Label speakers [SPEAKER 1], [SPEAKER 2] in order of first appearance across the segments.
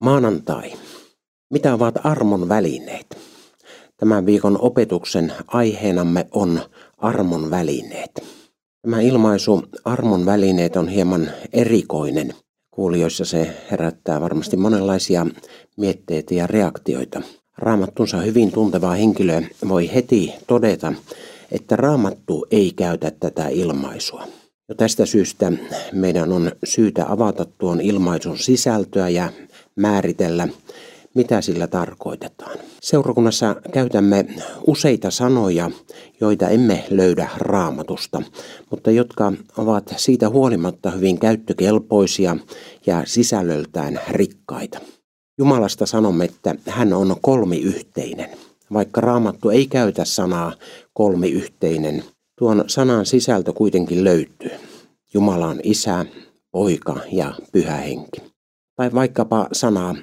[SPEAKER 1] Maanantai. Mitä ovat armon välineet? Tämän viikon opetuksen aiheenamme on armon välineet. Tämä ilmaisu armon välineet on hieman erikoinen. Kuulijoissa se herättää varmasti monenlaisia mietteitä ja reaktioita. Raamattunsa hyvin tunteva henkilö voi heti todeta, että raamattu ei käytä tätä ilmaisua. Jo tästä syystä meidän on syytä avata tuon ilmaisun sisältöä ja määritellä, mitä sillä tarkoitetaan. Seurakunnassa käytämme useita sanoja, joita emme löydä raamatusta, mutta jotka ovat siitä huolimatta hyvin käyttökelpoisia ja sisällöltään rikkaita. Jumalasta sanomme, että hän on kolmiyhteinen. Vaikka raamattu ei käytä sanaa kolmiyhteinen, tuon sanan sisältö kuitenkin löytyy. Jumala on isä, poika ja pyhä henki tai vaikkapa sanaa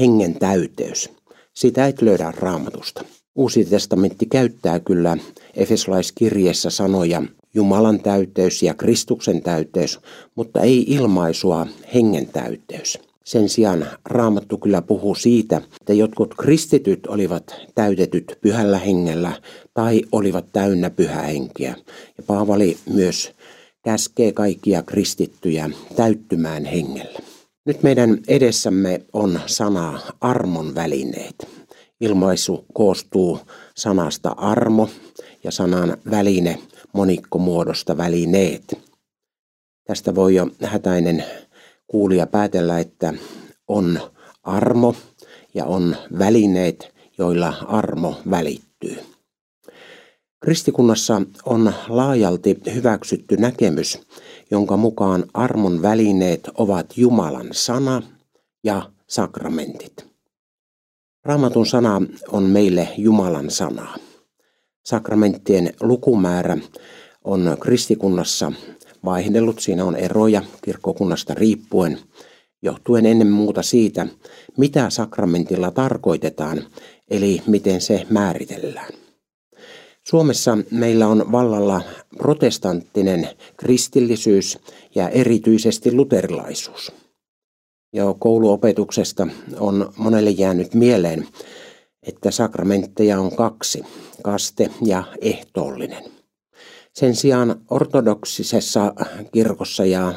[SPEAKER 1] hengen täyteys. Sitä et löydä raamatusta. Uusi testamentti käyttää kyllä Efesolaiskirjeessä sanoja Jumalan täyteys ja Kristuksen täyteys, mutta ei ilmaisua hengen täyteys. Sen sijaan Raamattu kyllä puhuu siitä, että jotkut kristityt olivat täytetyt pyhällä hengellä tai olivat täynnä pyhähenkiä. Ja Paavali myös käskee kaikkia kristittyjä täyttymään hengellä. Nyt meidän edessämme on sana armon välineet. Ilmaisu koostuu sanasta armo ja sanan väline monikkomuodosta välineet. Tästä voi jo hätäinen kuulija päätellä, että on armo ja on välineet, joilla armo välittyy. Kristikunnassa on laajalti hyväksytty näkemys, jonka mukaan armon välineet ovat Jumalan sana ja sakramentit. Raamatun sana on meille Jumalan sanaa. Sakramenttien lukumäärä on kristikunnassa vaihdellut, siinä on eroja kirkkokunnasta riippuen, johtuen ennen muuta siitä, mitä sakramentilla tarkoitetaan, eli miten se määritellään. Suomessa meillä on vallalla protestanttinen kristillisyys ja erityisesti luterilaisuus. Jo kouluopetuksesta on monelle jäänyt mieleen, että sakramentteja on kaksi, kaste ja ehtoollinen. Sen sijaan ortodoksisessa kirkossa ja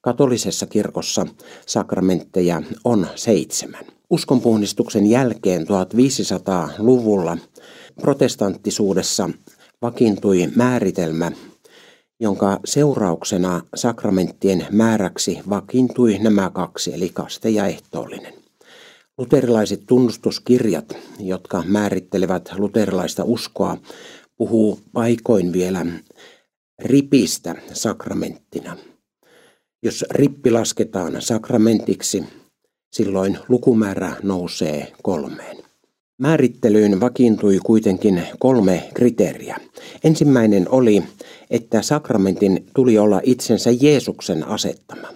[SPEAKER 1] katolisessa kirkossa sakramentteja on seitsemän. Uskonpuhdistuksen jälkeen 1500-luvulla protestanttisuudessa vakiintui määritelmä, jonka seurauksena sakramenttien määräksi vakiintui nämä kaksi, eli kaste ja ehtoollinen. Luterilaiset tunnustuskirjat, jotka määrittelevät luterilaista uskoa, puhuu paikoin vielä ripistä sakramenttina. Jos rippi lasketaan sakramentiksi, silloin lukumäärä nousee kolmeen. Määrittelyyn vakiintui kuitenkin kolme kriteeriä. Ensimmäinen oli, että sakramentin tuli olla itsensä Jeesuksen asettama.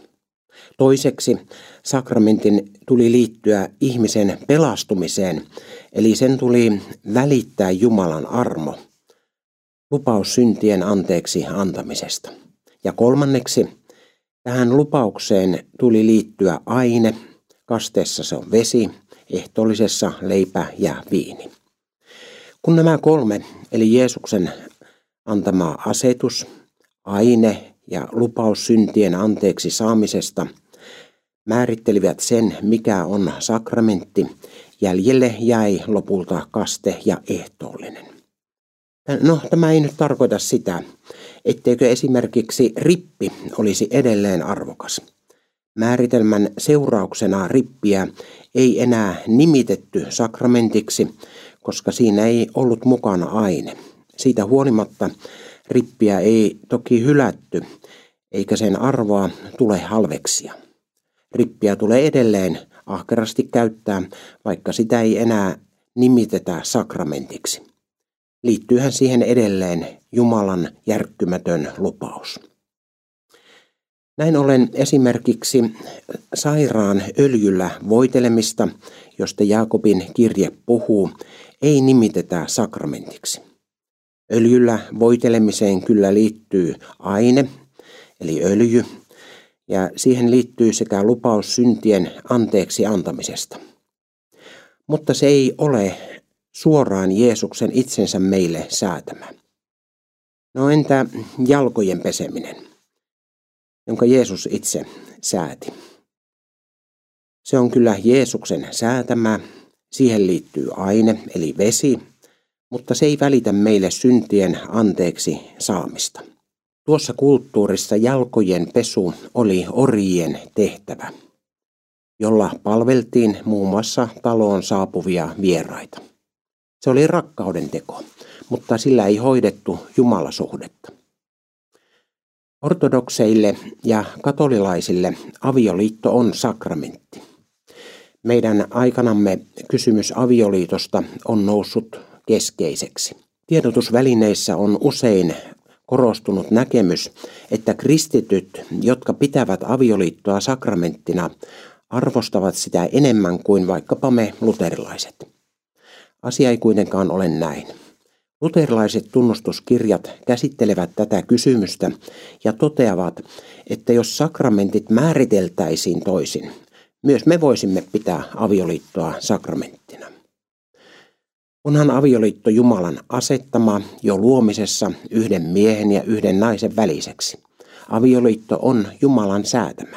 [SPEAKER 1] Toiseksi sakramentin tuli liittyä ihmisen pelastumiseen, eli sen tuli välittää Jumalan armo, lupaus syntien anteeksi antamisesta. Ja kolmanneksi tähän lupaukseen tuli liittyä aine, kasteessa se on vesi, ehtoollisessa leipä ja viini. Kun nämä kolme, eli Jeesuksen antama asetus, aine ja lupaus syntien anteeksi saamisesta, määrittelivät sen, mikä on sakramentti, jäljelle jäi lopulta kaste ja ehtoollinen. No, tämä ei nyt tarkoita sitä, etteikö esimerkiksi rippi olisi edelleen arvokas. Määritelmän seurauksena rippiä ei enää nimitetty sakramentiksi, koska siinä ei ollut mukana aine. Siitä huolimatta rippiä ei toki hylätty, eikä sen arvoa tule halveksia. Rippiä tulee edelleen ahkerasti käyttää, vaikka sitä ei enää nimitetä sakramentiksi. Liittyyhän siihen edelleen Jumalan järkkymätön lupaus. Näin ollen esimerkiksi sairaan öljyllä voitelemista, josta Jaakobin kirje puhuu, ei nimitetä sakramentiksi. Öljyllä voitelemiseen kyllä liittyy aine, eli öljy, Ja siihen liittyy sekä lupaus syntien anteeksi antamisesta. Mutta se ei ole suoraan Jeesuksen itsensä meille säätämä. No entä jalkojen peseminen, jonka Jeesus itse sääti? Se on kyllä Jeesuksen säätämä, siihen liittyy aine eli vesi, mutta se ei välitä meille syntien anteeksi saamista. Tuossa kulttuurissa jalkojen pesu oli orjien tehtävä, jolla palveltiin muun muassa taloon saapuvia vieraita. Se oli rakkauden teko, mutta sillä ei hoidettu jumalasuhdetta. Ortodokseille ja katolilaisille avioliitto on sakramentti. Meidän aikanamme kysymys avioliitosta on noussut keskeiseksi. Tiedotusvälineissä on usein korostunut näkemys, että kristityt, jotka pitävät avioliittoa sakramenttina, arvostavat sitä enemmän kuin vaikkapa me luterilaiset. Asia ei kuitenkaan ole näin. Luterilaiset tunnustuskirjat käsittelevät tätä kysymystä ja toteavat, että jos sakramentit määriteltäisiin toisin, myös me voisimme pitää avioliittoa sakramenttina. Onhan avioliitto Jumalan asettama jo luomisessa yhden miehen ja yhden naisen väliseksi. Avioliitto on Jumalan säätämä.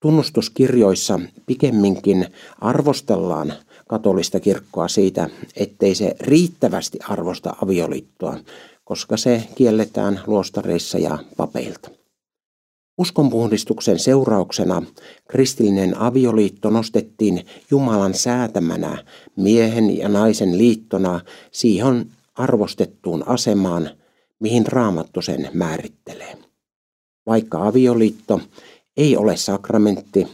[SPEAKER 1] Tunnustuskirjoissa pikemminkin arvostellaan katolista kirkkoa siitä, ettei se riittävästi arvosta avioliittoa, koska se kielletään luostareissa ja papeilta. Uskonpuhdistuksen seurauksena kristillinen avioliitto nostettiin Jumalan säätämänä miehen ja naisen liittona siihen arvostettuun asemaan, mihin raamattu sen määrittelee. Vaikka avioliitto ei ole sakramentti,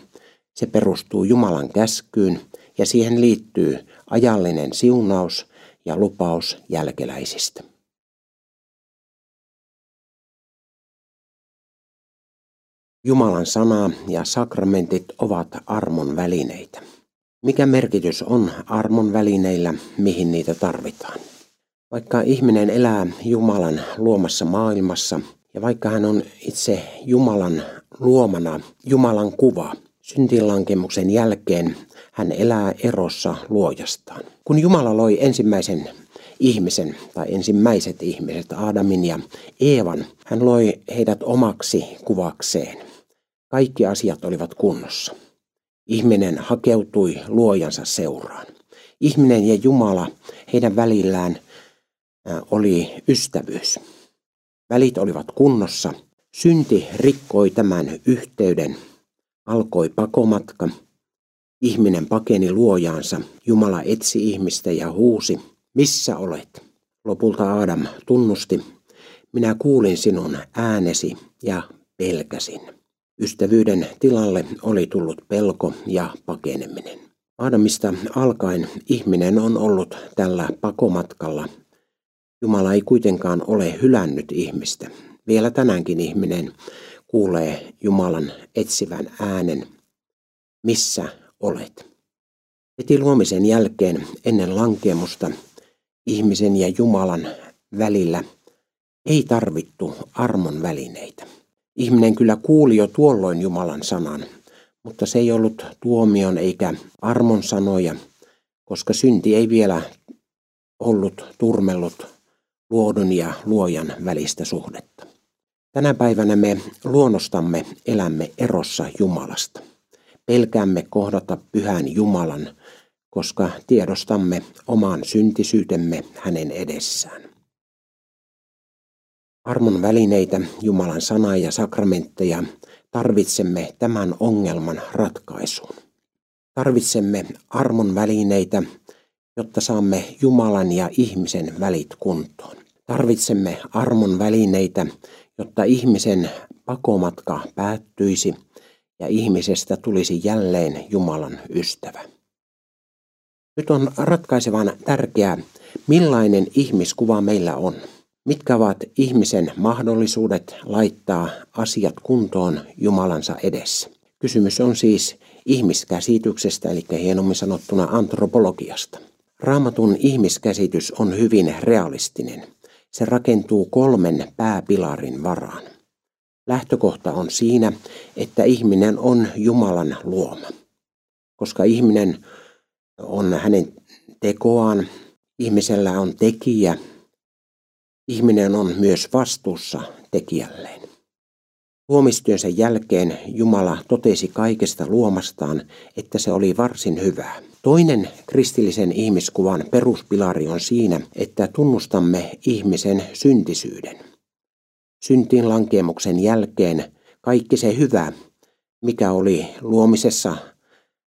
[SPEAKER 1] se perustuu Jumalan käskyyn ja siihen liittyy ajallinen siunaus ja lupaus jälkeläisistä. Jumalan sana ja sakramentit ovat armon välineitä. Mikä merkitys on armon välineillä, mihin niitä tarvitaan? Vaikka ihminen elää Jumalan luomassa maailmassa ja vaikka hän on itse Jumalan luomana Jumalan kuva, syntilankemuksen jälkeen hän elää erossa luojastaan. Kun Jumala loi ensimmäisen ihmisen tai ensimmäiset ihmiset, Aadamin ja Eevan, hän loi heidät omaksi kuvakseen. Kaikki asiat olivat kunnossa. Ihminen hakeutui luojansa seuraan. Ihminen ja Jumala, heidän välillään oli ystävyys. Välit olivat kunnossa. Synti rikkoi tämän yhteyden. Alkoi pakomatka. Ihminen pakeni luojaansa. Jumala etsi ihmistä ja huusi, missä olet? Lopulta Adam tunnusti, minä kuulin sinun äänesi ja pelkäsin. Ystävyyden tilalle oli tullut pelko ja pakeneminen. Adamista alkaen ihminen on ollut tällä pakomatkalla. Jumala ei kuitenkaan ole hylännyt ihmistä. Vielä tänäänkin ihminen kuulee Jumalan etsivän äänen. Missä olet? Heti luomisen jälkeen ennen lankemusta ihmisen ja Jumalan välillä ei tarvittu armon välineitä. Ihminen kyllä kuuli jo tuolloin Jumalan sanan, mutta se ei ollut tuomion eikä armon sanoja, koska synti ei vielä ollut turmellut luodun ja luojan välistä suhdetta. Tänä päivänä me luonnostamme elämme erossa Jumalasta. Pelkäämme kohdata pyhän Jumalan, koska tiedostamme oman syntisyytemme hänen edessään. Armon välineitä, Jumalan sanaa ja sakramentteja tarvitsemme tämän ongelman ratkaisuun. Tarvitsemme armon välineitä, jotta saamme Jumalan ja ihmisen välit kuntoon. Tarvitsemme armon välineitä, jotta ihmisen pakomatka päättyisi ja ihmisestä tulisi jälleen Jumalan ystävä. Nyt on ratkaisevan tärkeää, millainen ihmiskuva meillä on. Mitkä ovat ihmisen mahdollisuudet laittaa asiat kuntoon Jumalansa edessä? Kysymys on siis ihmiskäsityksestä, eli hienommin sanottuna antropologiasta. Raamatun ihmiskäsitys on hyvin realistinen. Se rakentuu kolmen pääpilarin varaan. Lähtökohta on siinä, että ihminen on Jumalan luoma. Koska ihminen on hänen tekoaan, ihmisellä on tekijä, ihminen on myös vastuussa tekijälleen. Luomistyönsä jälkeen Jumala totesi kaikesta luomastaan, että se oli varsin hyvää. Toinen kristillisen ihmiskuvan peruspilari on siinä, että tunnustamme ihmisen syntisyyden. Syntiin lankeemuksen jälkeen kaikki se hyvä, mikä oli luomisessa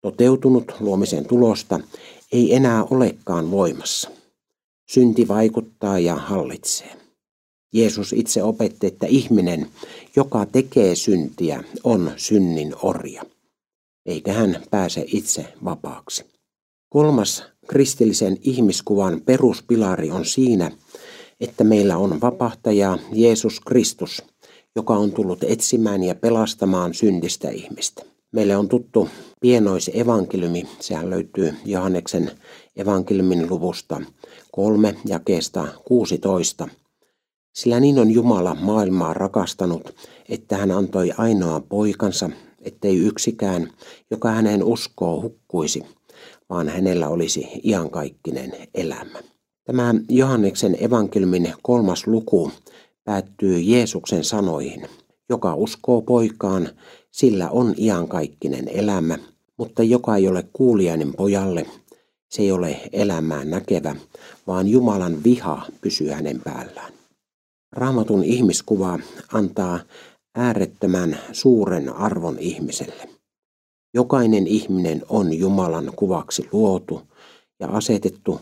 [SPEAKER 1] toteutunut luomisen tulosta, ei enää olekaan voimassa. Synti vaikuttaa ja hallitsee. Jeesus itse opetti, että ihminen, joka tekee syntiä, on synnin orja, eikä hän pääse itse vapaaksi. Kolmas kristillisen ihmiskuvan peruspilari on siinä, että meillä on vapahtaja Jeesus Kristus, joka on tullut etsimään ja pelastamaan syntistä ihmistä. Meille on tuttu pienoisevankeliumi, sehän löytyy Johanneksen evankeliumin luvusta 3 jakeesta 16. Sillä niin on Jumala maailmaa rakastanut, että hän antoi ainoa poikansa, ettei yksikään, joka hänen uskoo, hukkuisi, vaan hänellä olisi iankaikkinen elämä. Tämä Johanneksen evankeliumin kolmas luku päättyy Jeesuksen sanoihin. Joka uskoo poikaan, sillä on iankaikkinen elämä, mutta joka ei ole kuulijainen pojalle, se ei ole elämää näkevä, vaan Jumalan viha pysyy hänen päällään. Raamatun ihmiskuva antaa äärettömän suuren arvon ihmiselle. Jokainen ihminen on Jumalan kuvaksi luotu ja asetettu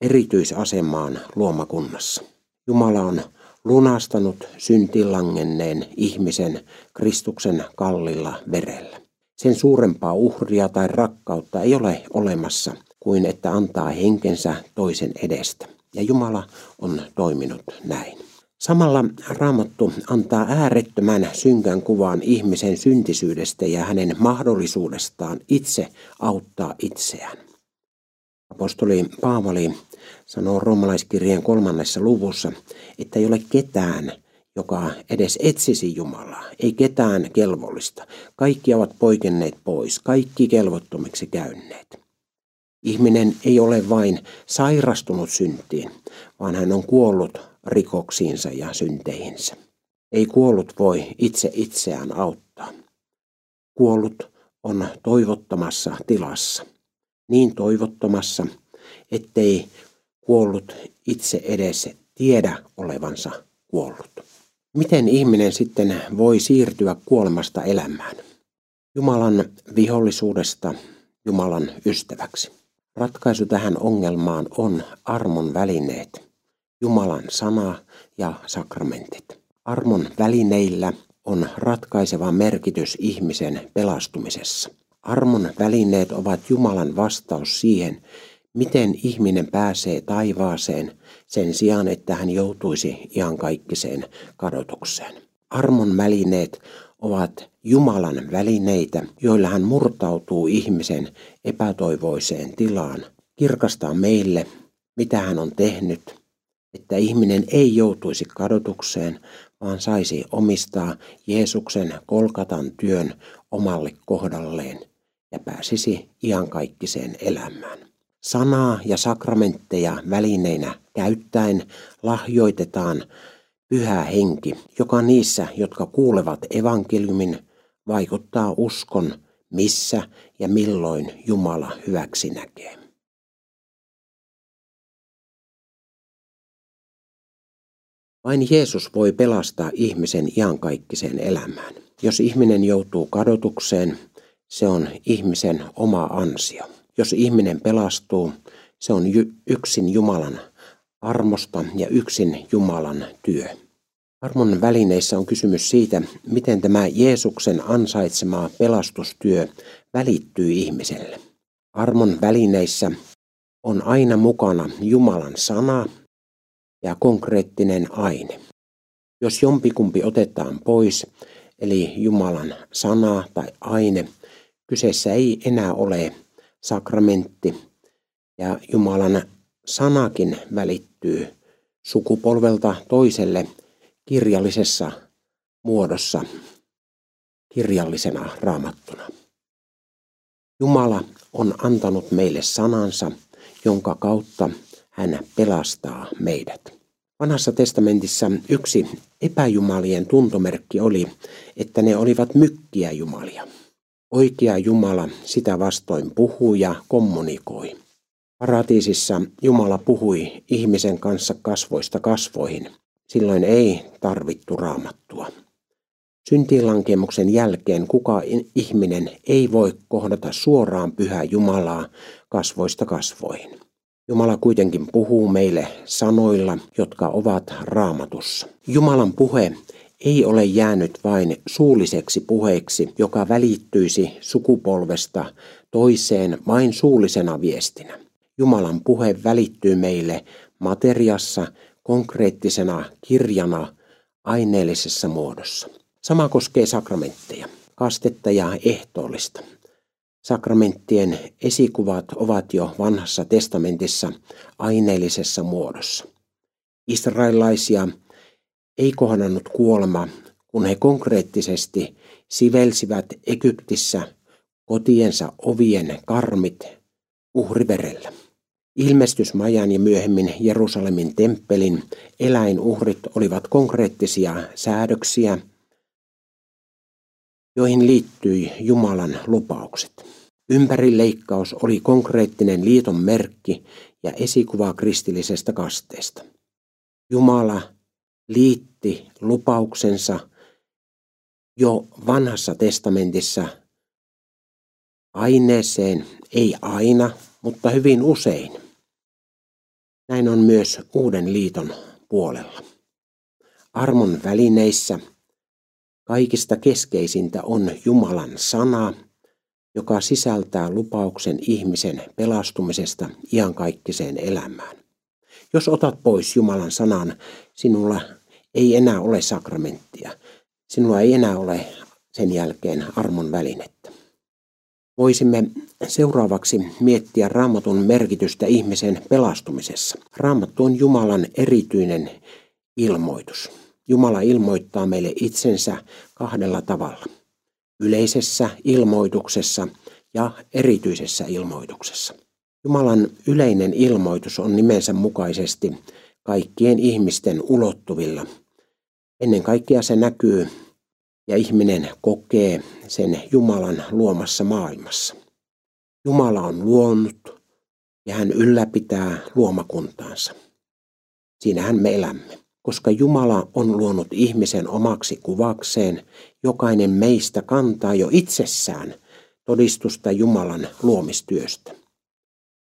[SPEAKER 1] erityisasemaan luomakunnassa. Jumala on lunastanut syntilangenneen ihmisen Kristuksen kallilla verellä. Sen suurempaa uhria tai rakkautta ei ole olemassa kuin että antaa henkensä toisen edestä. Ja Jumala on toiminut näin. Samalla Raamattu antaa äärettömän synkän kuvan ihmisen syntisyydestä ja hänen mahdollisuudestaan itse auttaa itseään. Apostoli Paavali sanoo roomalaiskirjeen kolmannessa luvussa, että ei ole ketään, joka edes etsisi Jumalaa, ei ketään kelvollista. Kaikki ovat poikenneet pois, kaikki kelvottomiksi käyneet. Ihminen ei ole vain sairastunut syntiin, vaan hän on kuollut rikoksiinsa ja synteihinsä. Ei kuollut voi itse itseään auttaa. Kuollut on toivottomassa tilassa. Niin toivottomassa, ettei kuollut itse edes tiedä olevansa kuollut. Miten ihminen sitten voi siirtyä kuolemasta elämään? Jumalan vihollisuudesta Jumalan ystäväksi. Ratkaisu tähän ongelmaan on armon välineet, Jumalan sana ja sakramentit. Armon välineillä on ratkaiseva merkitys ihmisen pelastumisessa. Armon välineet ovat Jumalan vastaus siihen, miten ihminen pääsee taivaaseen sen sijaan, että hän joutuisi iankaikkiseen kadotukseen. Armon välineet ovat Jumalan välineitä, joilla hän murtautuu ihmisen epätoivoiseen tilaan, kirkastaa meille, mitä hän on tehnyt, että ihminen ei joutuisi kadotukseen, vaan saisi omistaa Jeesuksen kolkatan työn omalle kohdalleen ja pääsisi iankaikkiseen elämään. Sanaa ja sakramentteja välineinä käyttäen lahjoitetaan pyhä henki, joka niissä, jotka kuulevat evankeliumin, vaikuttaa uskon, missä ja milloin Jumala hyväksi näkee. Vain Jeesus voi pelastaa ihmisen iankaikkiseen elämään. Jos ihminen joutuu kadotukseen, se on ihmisen oma ansio. Jos ihminen pelastuu, se on yksin Jumalan armosta ja yksin Jumalan työ. Armon välineissä on kysymys siitä, miten tämä Jeesuksen ansaitsema pelastustyö välittyy ihmiselle. Armon välineissä on aina mukana Jumalan sana ja konkreettinen aine. Jos jompikumpi otetaan pois, eli Jumalan sana tai aine, kyseessä ei enää ole sakramentti ja Jumalan sanakin välittyy sukupolvelta toiselle kirjallisessa muodossa kirjallisena raamattuna. Jumala on antanut meille sanansa, jonka kautta hän pelastaa meidät. Vanhassa testamentissa yksi epäjumalien tuntomerkki oli, että ne olivat mykkiä jumalia. Oikea Jumala sitä vastoin puhuu ja kommunikoi. Paratiisissa Jumala puhui ihmisen kanssa kasvoista kasvoihin. Silloin ei tarvittu raamattua. Syntiinlankemuksen jälkeen kuka ihminen ei voi kohdata suoraan pyhää Jumalaa kasvoista kasvoihin. Jumala kuitenkin puhuu meille sanoilla, jotka ovat raamatussa. Jumalan puhe ei ole jäänyt vain suulliseksi puheeksi, joka välittyisi sukupolvesta toiseen vain suullisena viestinä. Jumalan puhe välittyy meille materiassa konkreettisena kirjana aineellisessa muodossa. Sama koskee sakramentteja, kastetta ja ehtoollista. Sakramenttien esikuvat ovat jo vanhassa testamentissa aineellisessa muodossa. Israelaisia ei kohdannut kuolema, kun he konkreettisesti sivelsivät Egyptissä kotiensa ovien karmit uhriverellä. Ilmestysmajan ja myöhemmin Jerusalemin temppelin eläinuhrit olivat konkreettisia säädöksiä, joihin liittyi Jumalan lupaukset. Ympärileikkaus oli konkreettinen liiton merkki ja esikuva kristillisestä kasteesta. Jumala liitti lupauksensa jo vanhassa testamentissa aineeseen, ei aina, mutta hyvin usein. Näin on myös uuden liiton puolella. Armon välineissä kaikista keskeisintä on Jumalan sana, joka sisältää lupauksen ihmisen pelastumisesta iankaikkiseen elämään. Jos otat pois Jumalan sanan, sinulla ei enää ole sakramenttia. Sinulla ei enää ole sen jälkeen armon välinettä. Voisimme seuraavaksi miettiä raamatun merkitystä ihmisen pelastumisessa. Raamattu on Jumalan erityinen ilmoitus. Jumala ilmoittaa meille itsensä kahdella tavalla. Yleisessä ilmoituksessa ja erityisessä ilmoituksessa. Jumalan yleinen ilmoitus on nimensä mukaisesti kaikkien ihmisten ulottuvilla. Ennen kaikkea se näkyy ja ihminen kokee sen Jumalan luomassa maailmassa. Jumala on luonut ja hän ylläpitää luomakuntaansa. Siinähän me elämme. Koska Jumala on luonut ihmisen omaksi kuvakseen, jokainen meistä kantaa jo itsessään todistusta Jumalan luomistyöstä,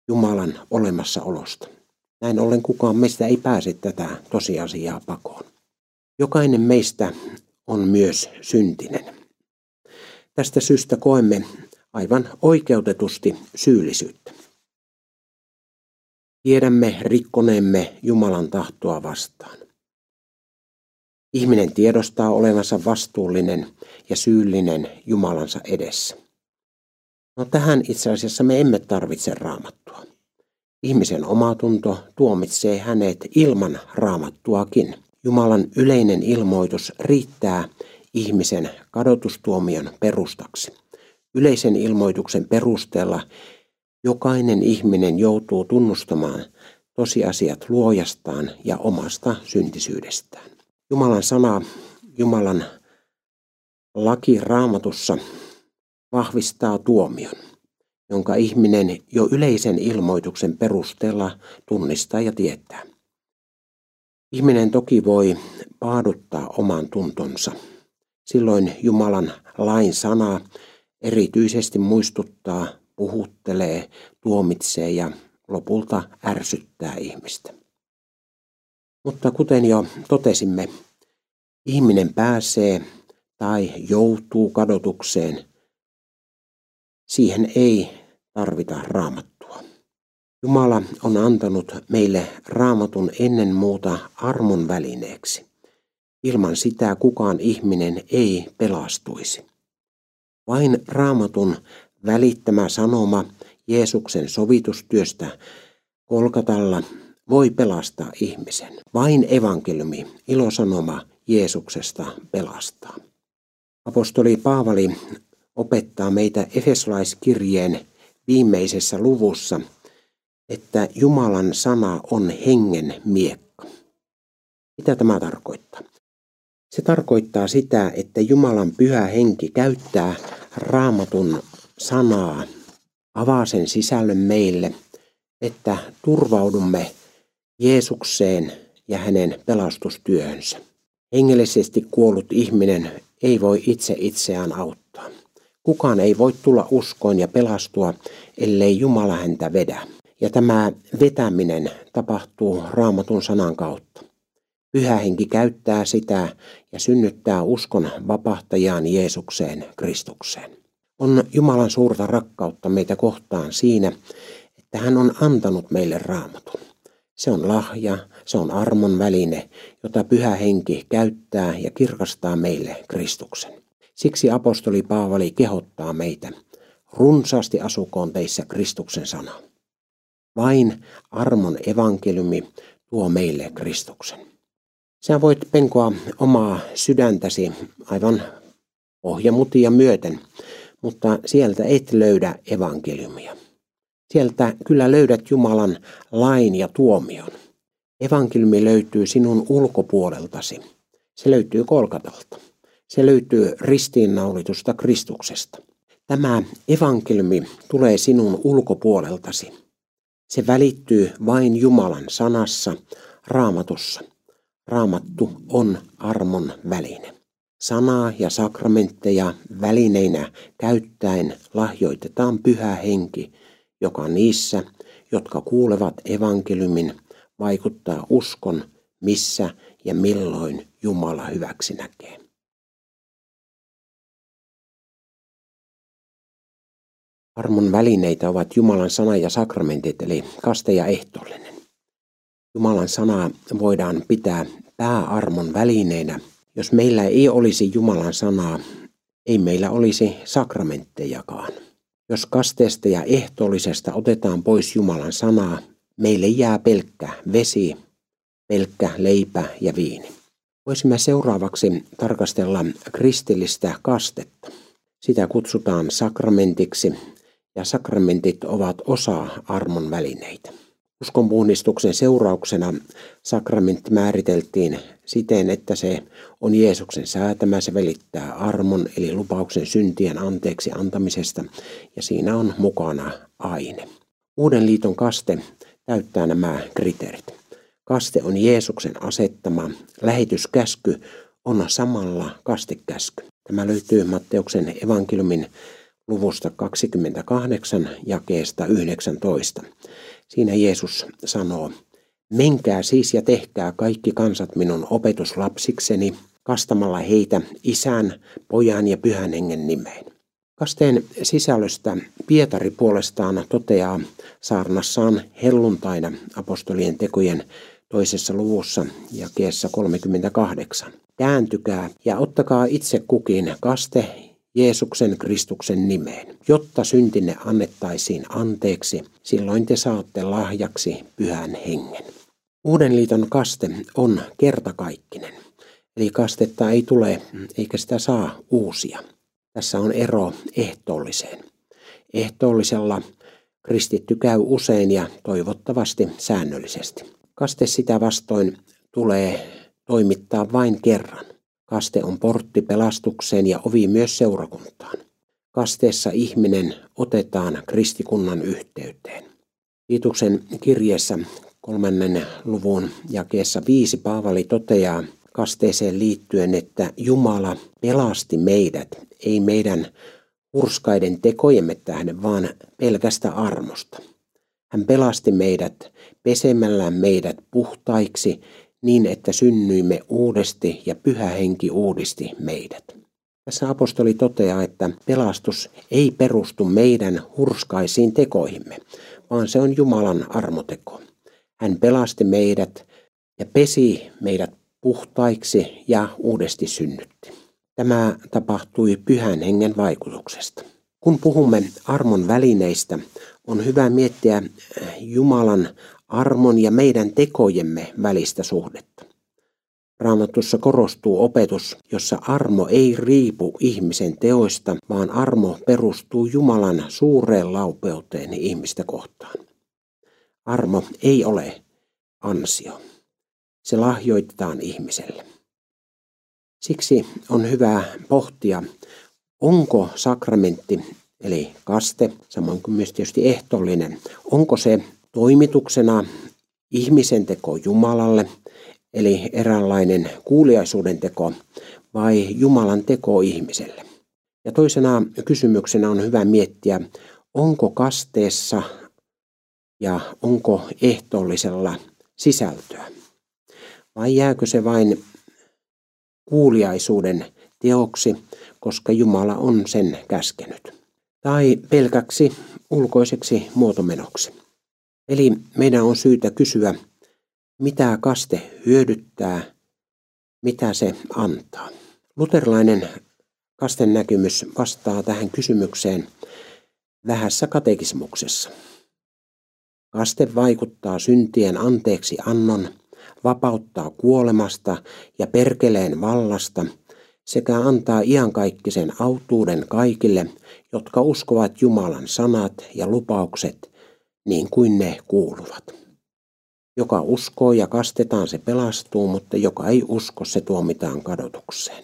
[SPEAKER 1] Jumalan olemassaolosta. Näin ollen kukaan meistä ei pääse tätä tosiasiaa pakoon. Jokainen meistä on myös syntinen. Tästä syystä koemme aivan oikeutetusti syyllisyyttä. Tiedämme rikkoneemme Jumalan tahtoa vastaan. Ihminen tiedostaa olevansa vastuullinen ja syyllinen Jumalansa edessä. No tähän itse asiassa me emme tarvitse raamattua. Ihmisen omatunto tuomitsee hänet ilman raamattuakin. Jumalan yleinen ilmoitus riittää ihmisen kadotustuomion perustaksi. Yleisen ilmoituksen perusteella jokainen ihminen joutuu tunnustamaan tosiasiat luojastaan ja omasta syntisyydestään. Jumalan sana, Jumalan laki raamatussa vahvistaa tuomion, jonka ihminen jo yleisen ilmoituksen perusteella tunnistaa ja tietää. Ihminen toki voi paaduttaa oman tuntonsa. Silloin Jumalan lain sana erityisesti muistuttaa, puhuttelee, tuomitsee ja lopulta ärsyttää ihmistä. Mutta kuten jo totesimme, ihminen pääsee tai joutuu kadotukseen. Siihen ei tarvita raamattua. Jumala on antanut meille raamatun ennen muuta armon välineeksi. Ilman sitä kukaan ihminen ei pelastuisi. Vain raamatun välittämä sanoma Jeesuksen sovitustyöstä Kolkatalla voi pelastaa ihmisen. Vain evankeliumi, ilosanoma Jeesuksesta pelastaa. Apostoli Paavali opettaa meitä Efesolaiskirjeen viimeisessä luvussa, että Jumalan sana on hengen miekka. Mitä tämä tarkoittaa? Se tarkoittaa sitä, että Jumalan pyhä henki käyttää raamatun sanaa, avaa sen sisällön meille, että turvaudumme Jeesukseen ja hänen pelastustyöhönsä. Hengellisesti kuollut ihminen ei voi itse itseään auttaa. Kukaan ei voi tulla uskoon ja pelastua, ellei Jumala häntä vedä. Ja tämä vetäminen tapahtuu raamatun sanan kautta. Pyhä henki käyttää sitä ja synnyttää uskon vapahtajaan Jeesukseen Kristukseen. On Jumalan suurta rakkautta meitä kohtaan siinä, että hän on antanut meille raamatun. Se on lahja, se on armon väline, jota pyhä henki käyttää ja kirkastaa meille Kristuksen. Siksi apostoli Paavali kehottaa meitä, runsaasti asukoon teissä Kristuksen sana. Vain armon evankeliumi tuo meille Kristuksen. Sä voit penkoa omaa sydäntäsi aivan pohjamutia myöten, mutta sieltä et löydä evankeliumia. Sieltä kyllä löydät Jumalan lain ja tuomion. Evankeliumi löytyy sinun ulkopuoleltasi. Se löytyy Kolkatalta. Se löytyy ristiinnaulitusta Kristuksesta. Tämä evankeliumi tulee sinun ulkopuoleltasi. Se välittyy vain Jumalan sanassa, raamatussa. Raamattu on armon väline. Sanaa ja sakramentteja välineinä käyttäen lahjoitetaan pyhä henki, joka niissä, jotka kuulevat evankeliumin, vaikuttaa uskon, missä ja milloin Jumala hyväksi näkee. Armon välineitä ovat Jumalan sana ja sakramentit, eli kaste ja ehtoollinen. Jumalan sanaa voidaan pitää pääarmon välineenä. Jos meillä ei olisi Jumalan sanaa, ei meillä olisi sakramenttejakaan. Jos kasteesta ja ehtoollisesta otetaan pois Jumalan sanaa, meille jää pelkkä vesi, pelkkä leipä ja viini. Voisimme seuraavaksi tarkastella kristillistä kastetta. Sitä kutsutaan sakramentiksi ja sakramentit ovat osa armon välineitä. Uskonpuhdistuksen seurauksena sakramentti määriteltiin siten, että se on Jeesuksen säätämä, se välittää armon eli lupauksen syntien anteeksi antamisesta ja siinä on mukana aine. Uuden liiton kaste täyttää nämä kriteerit. Kaste on Jeesuksen asettama, lähetyskäsky on samalla kastekäsky. Tämä löytyy Matteuksen evankeliumin luvusta 28 jakeesta 19. Siinä Jeesus sanoo, Menkää siis ja tehkää kaikki kansat minun opetuslapsikseni, kastamalla heitä isän, pojan ja pyhän hengen nimeen. Kasteen sisällöstä Pietari puolestaan toteaa saarnassaan helluntaina apostolien tekojen toisessa luvussa jakeessa 38. Kääntykää ja ottakaa itse kukin kaste Jeesuksen Kristuksen nimeen, jotta syntinne annettaisiin anteeksi, silloin te saatte lahjaksi pyhän hengen. Uuden liiton kaste on kertakaikkinen, eli kastetta ei tule eikä sitä saa uusia. Tässä on ero ehtoolliseen. Ehtoollisella kristitty käy usein ja toivottavasti säännöllisesti. Kaste sitä vastoin tulee toimittaa vain kerran. Kaste on portti pelastukseen ja ovi myös seurakuntaan. Kasteessa ihminen otetaan kristikunnan yhteyteen. Tiituksen kirjeessä kolmannen luvun jakeessa viisi Paavali toteaa kasteeseen liittyen, että Jumala pelasti meidät, ei meidän hurskaiden tekojemme tähden, vaan pelkästä armosta. Hän pelasti meidät pesemällä meidät puhtaiksi niin, että synnyimme uudesti ja pyhä henki uudisti meidät. Tässä apostoli toteaa, että pelastus ei perustu meidän hurskaisiin tekoihimme, vaan se on Jumalan armoteko. Hän pelasti meidät ja pesi meidät puhtaiksi ja uudesti synnytti. Tämä tapahtui pyhän hengen vaikutuksesta. Kun puhumme armon välineistä, on hyvä miettiä Jumalan armon ja meidän tekojemme välistä suhdetta. Raamatussa korostuu opetus, jossa armo ei riipu ihmisen teoista, vaan armo perustuu Jumalan suureen laupeuteen ihmistä kohtaan. Armo ei ole ansio. Se lahjoitetaan ihmiselle. Siksi on hyvä pohtia, onko sakramentti, eli kaste, samoin kuin myös tietysti ehtoollinen, onko se toimituksena ihmisen teko Jumalalle, eli eräänlainen kuuliaisuuden teko, vai Jumalan teko ihmiselle. Ja toisena kysymyksenä on hyvä miettiä, onko kasteessa ja onko ehtoollisella sisältöä. Vai jääkö se vain kuuliaisuuden teoksi, koska Jumala on sen käskenyt. Tai pelkäksi ulkoiseksi muotomenoksi. Eli meidän on syytä kysyä, mitä kaste hyödyttää, mitä se antaa. Luterilainen kasten näkymys vastaa tähän kysymykseen vähässä katekismuksessa. Kaste vaikuttaa syntien anteeksi annon, vapauttaa kuolemasta ja perkeleen vallasta sekä antaa iankaikkisen autuuden kaikille, jotka uskovat Jumalan sanat ja lupaukset niin kuin ne kuuluvat. Joka uskoo ja kastetaan, se pelastuu, mutta joka ei usko, se tuomitaan kadotukseen.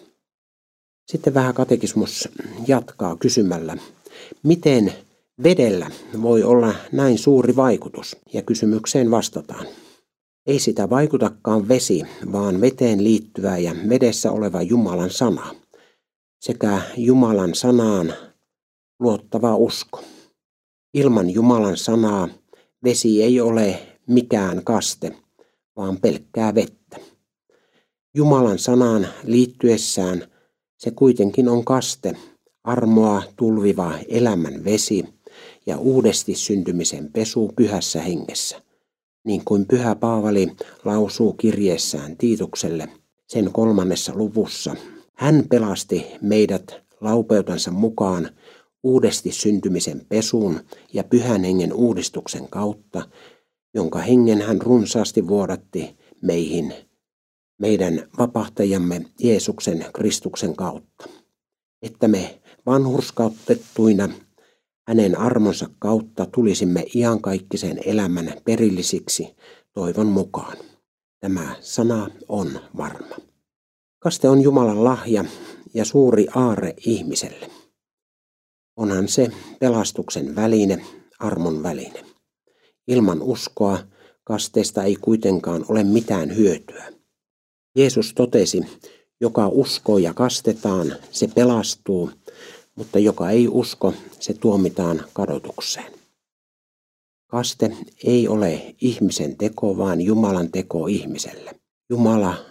[SPEAKER 1] Sitten vähän katekismus jatkaa kysymällä, miten vedellä voi olla näin suuri vaikutus, ja kysymykseen vastataan. Ei sitä vaikutakaan vesi, vaan veteen liittyvä ja vedessä oleva Jumalan sana sekä Jumalan sanaan luottava usko. Ilman Jumalan sanaa vesi ei ole mikään kaste, vaan pelkkää vettä. Jumalan sanaan liittyessään se kuitenkin on kaste, armoa tulviva elämän vesi ja uudesti syntymisen pesu pyhässä hengessä niin kuin Pyhä Paavali lausuu kirjeessään Tiitukselle sen kolmannessa luvussa. Hän pelasti meidät laupeutansa mukaan uudesti syntymisen pesuun ja pyhän hengen uudistuksen kautta, jonka hengen hän runsaasti vuodatti meihin, meidän vapahtajamme Jeesuksen Kristuksen kautta, että me vanhurskautettuina hänen armonsa kautta tulisimme iankaikkisen elämän perillisiksi toivon mukaan. Tämä sana on varma. Kaste on Jumalan lahja ja suuri aare ihmiselle. Onhan se pelastuksen väline, armon väline. Ilman uskoa kasteesta ei kuitenkaan ole mitään hyötyä. Jeesus totesi, joka uskoo ja kastetaan, se pelastuu, mutta joka ei usko, se tuomitaan kadotukseen. Kaste ei ole ihmisen teko, vaan Jumalan teko ihmiselle. Jumala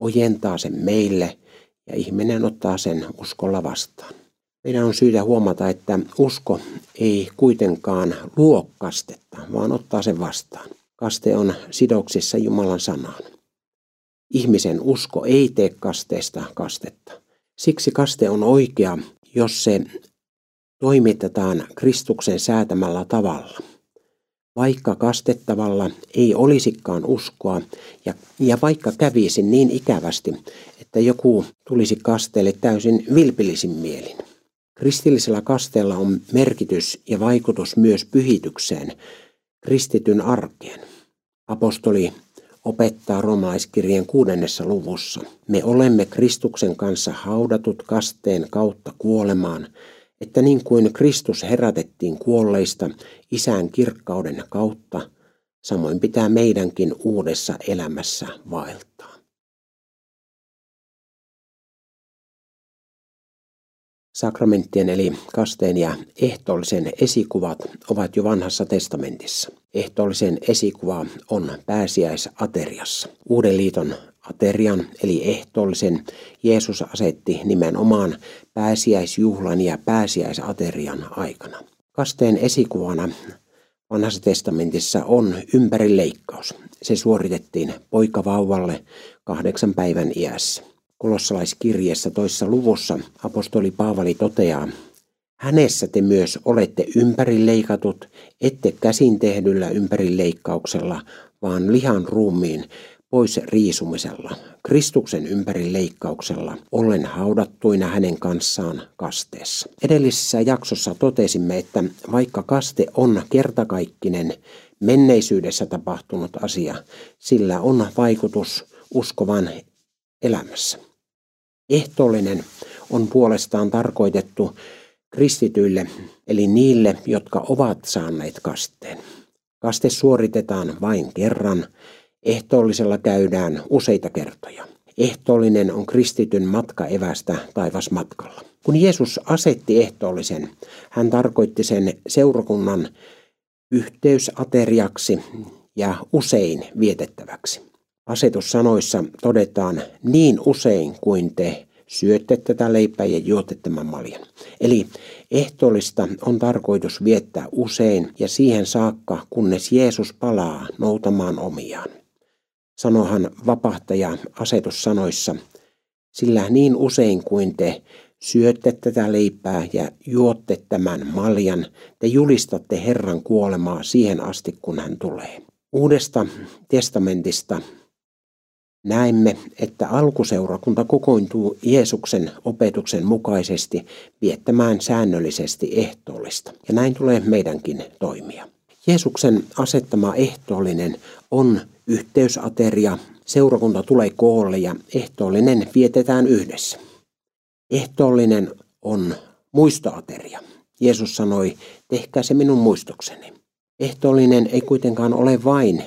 [SPEAKER 1] ojentaa sen meille ja ihminen ottaa sen uskolla vastaan. Meidän on syytä huomata, että usko ei kuitenkaan luo kastetta, vaan ottaa sen vastaan. Kaste on sidoksissa Jumalan sanaan. Ihmisen usko ei tee kasteesta kastetta. Siksi kaste on oikea jos se toimitetaan Kristuksen säätämällä tavalla. Vaikka kastettavalla ei olisikaan uskoa ja, ja vaikka kävisi niin ikävästi, että joku tulisi kasteelle täysin vilpillisin mielin. Kristillisellä kasteella on merkitys ja vaikutus myös pyhitykseen, kristityn arkeen. Apostoli opettaa roomaiskirjeen kuudennessa luvussa. Me olemme Kristuksen kanssa haudatut kasteen kautta kuolemaan, että niin kuin Kristus herätettiin kuolleista isän kirkkauden kautta, samoin pitää meidänkin uudessa elämässä vaeltaa. Sakramenttien eli kasteen ja ehtoollisen esikuvat ovat jo vanhassa testamentissa. Ehtoollisen esikuva on pääsiäisateriassa. Uuden liiton aterian eli ehtoollisen Jeesus asetti nimenomaan pääsiäisjuhlan ja pääsiäisaterian aikana. Kasteen esikuvana vanhassa testamentissa on ympärileikkaus. Se suoritettiin poikavauvalle kahdeksan päivän iässä. Kolossalaiskirjeessä toissa luvussa apostoli Paavali toteaa, Hänessä te myös olette ympärileikatut, ette käsin tehdyllä ympärileikkauksella, vaan lihan ruumiin pois riisumisella, Kristuksen ympäri leikkauksella, ollen haudattuina hänen kanssaan kasteessa. Edellisessä jaksossa totesimme, että vaikka kaste on kertakaikkinen menneisyydessä tapahtunut asia, sillä on vaikutus uskovan elämässä. Ehtoollinen on puolestaan tarkoitettu kristityille, eli niille, jotka ovat saaneet kasteen. Kaste suoritetaan vain kerran, ehtoollisella käydään useita kertoja. Ehtoollinen on kristityn matka evästä taivasmatkalla. Kun Jeesus asetti ehtoollisen, hän tarkoitti sen seurakunnan yhteysateriaksi ja usein vietettäväksi. Asetussanoissa todetaan niin usein kuin te syötte tätä leipää ja juotte tämän maljan. Eli ehtoollista on tarkoitus viettää usein ja siihen saakka, kunnes Jeesus palaa noutamaan omiaan. Sanohan vapahtaja asetussanoissa, sillä niin usein kuin te syötte tätä leipää ja juotte tämän maljan, te julistatte Herran kuolemaa siihen asti, kun hän tulee. Uudesta testamentista näemme, että alkuseurakunta kokointuu Jeesuksen opetuksen mukaisesti viettämään säännöllisesti ehtoollista. Ja näin tulee meidänkin toimia. Jeesuksen asettama ehtoollinen on yhteysateria. Seurakunta tulee koolle ja ehtoollinen vietetään yhdessä. Ehtoollinen on muistoateria. Jeesus sanoi, tehkää se minun muistokseni. Ehtoollinen ei kuitenkaan ole vain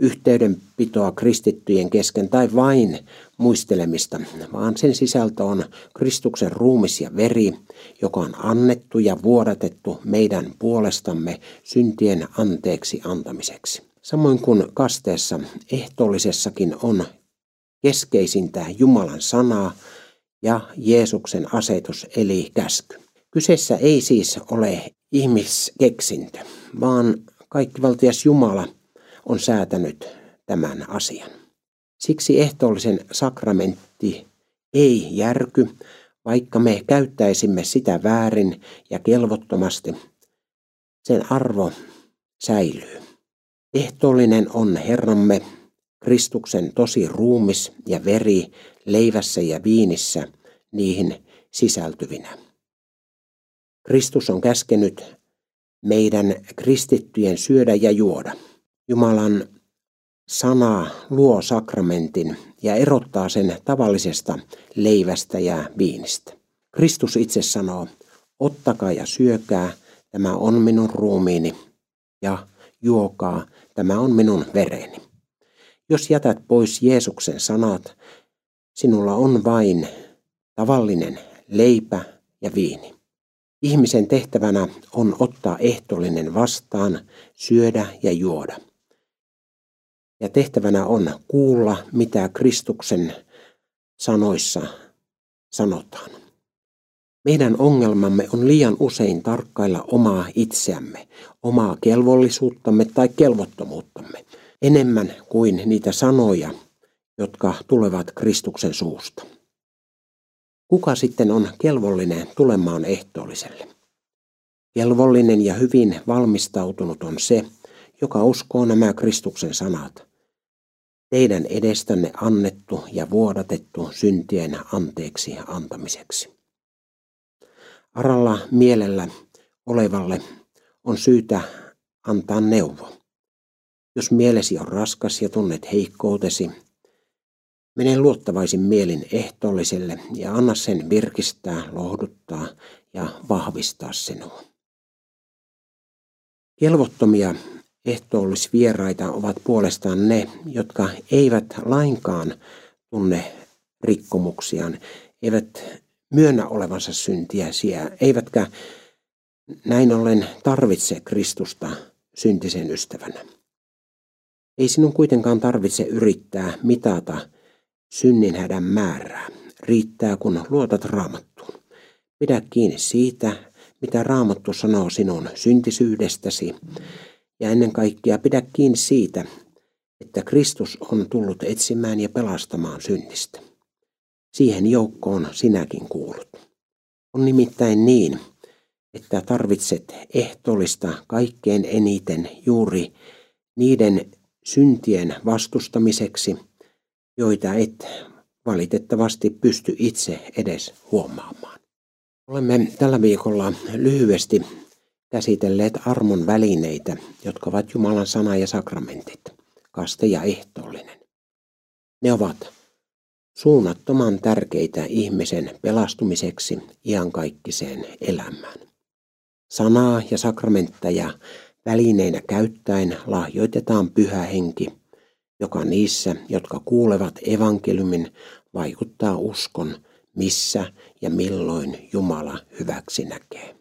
[SPEAKER 1] yhteydenpitoa kristittyjen kesken tai vain muistelemista, vaan sen sisältö on Kristuksen ruumis ja veri, joka on annettu ja vuodatettu meidän puolestamme syntien anteeksi antamiseksi. Samoin kuin kasteessa ehtoollisessakin on keskeisintä Jumalan sanaa ja Jeesuksen asetus eli käsky. Kyseessä ei siis ole ihmiskeksintö, vaan kaikkivaltias Jumala – on säätänyt tämän asian. Siksi ehtoollisen sakramentti ei järky, vaikka me käyttäisimme sitä väärin ja kelvottomasti. Sen arvo säilyy. Ehtoollinen on Herramme Kristuksen tosi ruumis ja veri leivässä ja viinissä niihin sisältyvinä. Kristus on käskenyt meidän kristittyjen syödä ja juoda. Jumalan sana luo sakramentin ja erottaa sen tavallisesta leivästä ja viinistä. Kristus itse sanoo, ottakaa ja syökää, tämä on minun ruumiini, ja juokaa, tämä on minun vereni. Jos jätät pois Jeesuksen sanat, sinulla on vain tavallinen leipä ja viini. Ihmisen tehtävänä on ottaa ehtoollinen vastaan, syödä ja juoda – ja tehtävänä on kuulla, mitä Kristuksen sanoissa sanotaan. Meidän ongelmamme on liian usein tarkkailla omaa itseämme, omaa kelvollisuuttamme tai kelvottomuuttamme, enemmän kuin niitä sanoja, jotka tulevat Kristuksen suusta. Kuka sitten on kelvollinen tulemaan ehtoolliselle? Kelvollinen ja hyvin valmistautunut on se, joka uskoo nämä Kristuksen sanat – teidän edestänne annettu ja vuodatettu syntien anteeksi antamiseksi. Aralla mielellä olevalle on syytä antaa neuvo. Jos mielesi on raskas ja tunnet heikkoutesi, mene luottavaisin mielin ehtoolliselle ja anna sen virkistää, lohduttaa ja vahvistaa sinua. Kelvottomia ehtoollisvieraita ovat puolestaan ne, jotka eivät lainkaan tunne rikkomuksiaan, eivät myönnä olevansa syntiäisiä, eivätkä näin ollen tarvitse Kristusta syntisen ystävänä. Ei sinun kuitenkaan tarvitse yrittää mitata synnin hädän määrää. Riittää, kun luotat raamattuun. Pidä kiinni siitä, mitä raamattu sanoo sinun syntisyydestäsi ja ennen kaikkea pidä kiinni siitä, että Kristus on tullut etsimään ja pelastamaan synnistä. Siihen joukkoon sinäkin kuulut. On nimittäin niin, että tarvitset ehtolista kaikkein eniten juuri niiden syntien vastustamiseksi, joita et valitettavasti pysty itse edes huomaamaan. Olemme tällä viikolla lyhyesti käsitelleet armon välineitä, jotka ovat Jumalan sana ja sakramentit, kaste ja ehtoollinen. Ne ovat suunnattoman tärkeitä ihmisen pelastumiseksi iankaikkiseen elämään. Sanaa ja sakramentteja välineinä käyttäen lahjoitetaan pyhä henki, joka niissä, jotka kuulevat evankeliumin, vaikuttaa uskon, missä ja milloin Jumala hyväksi näkee.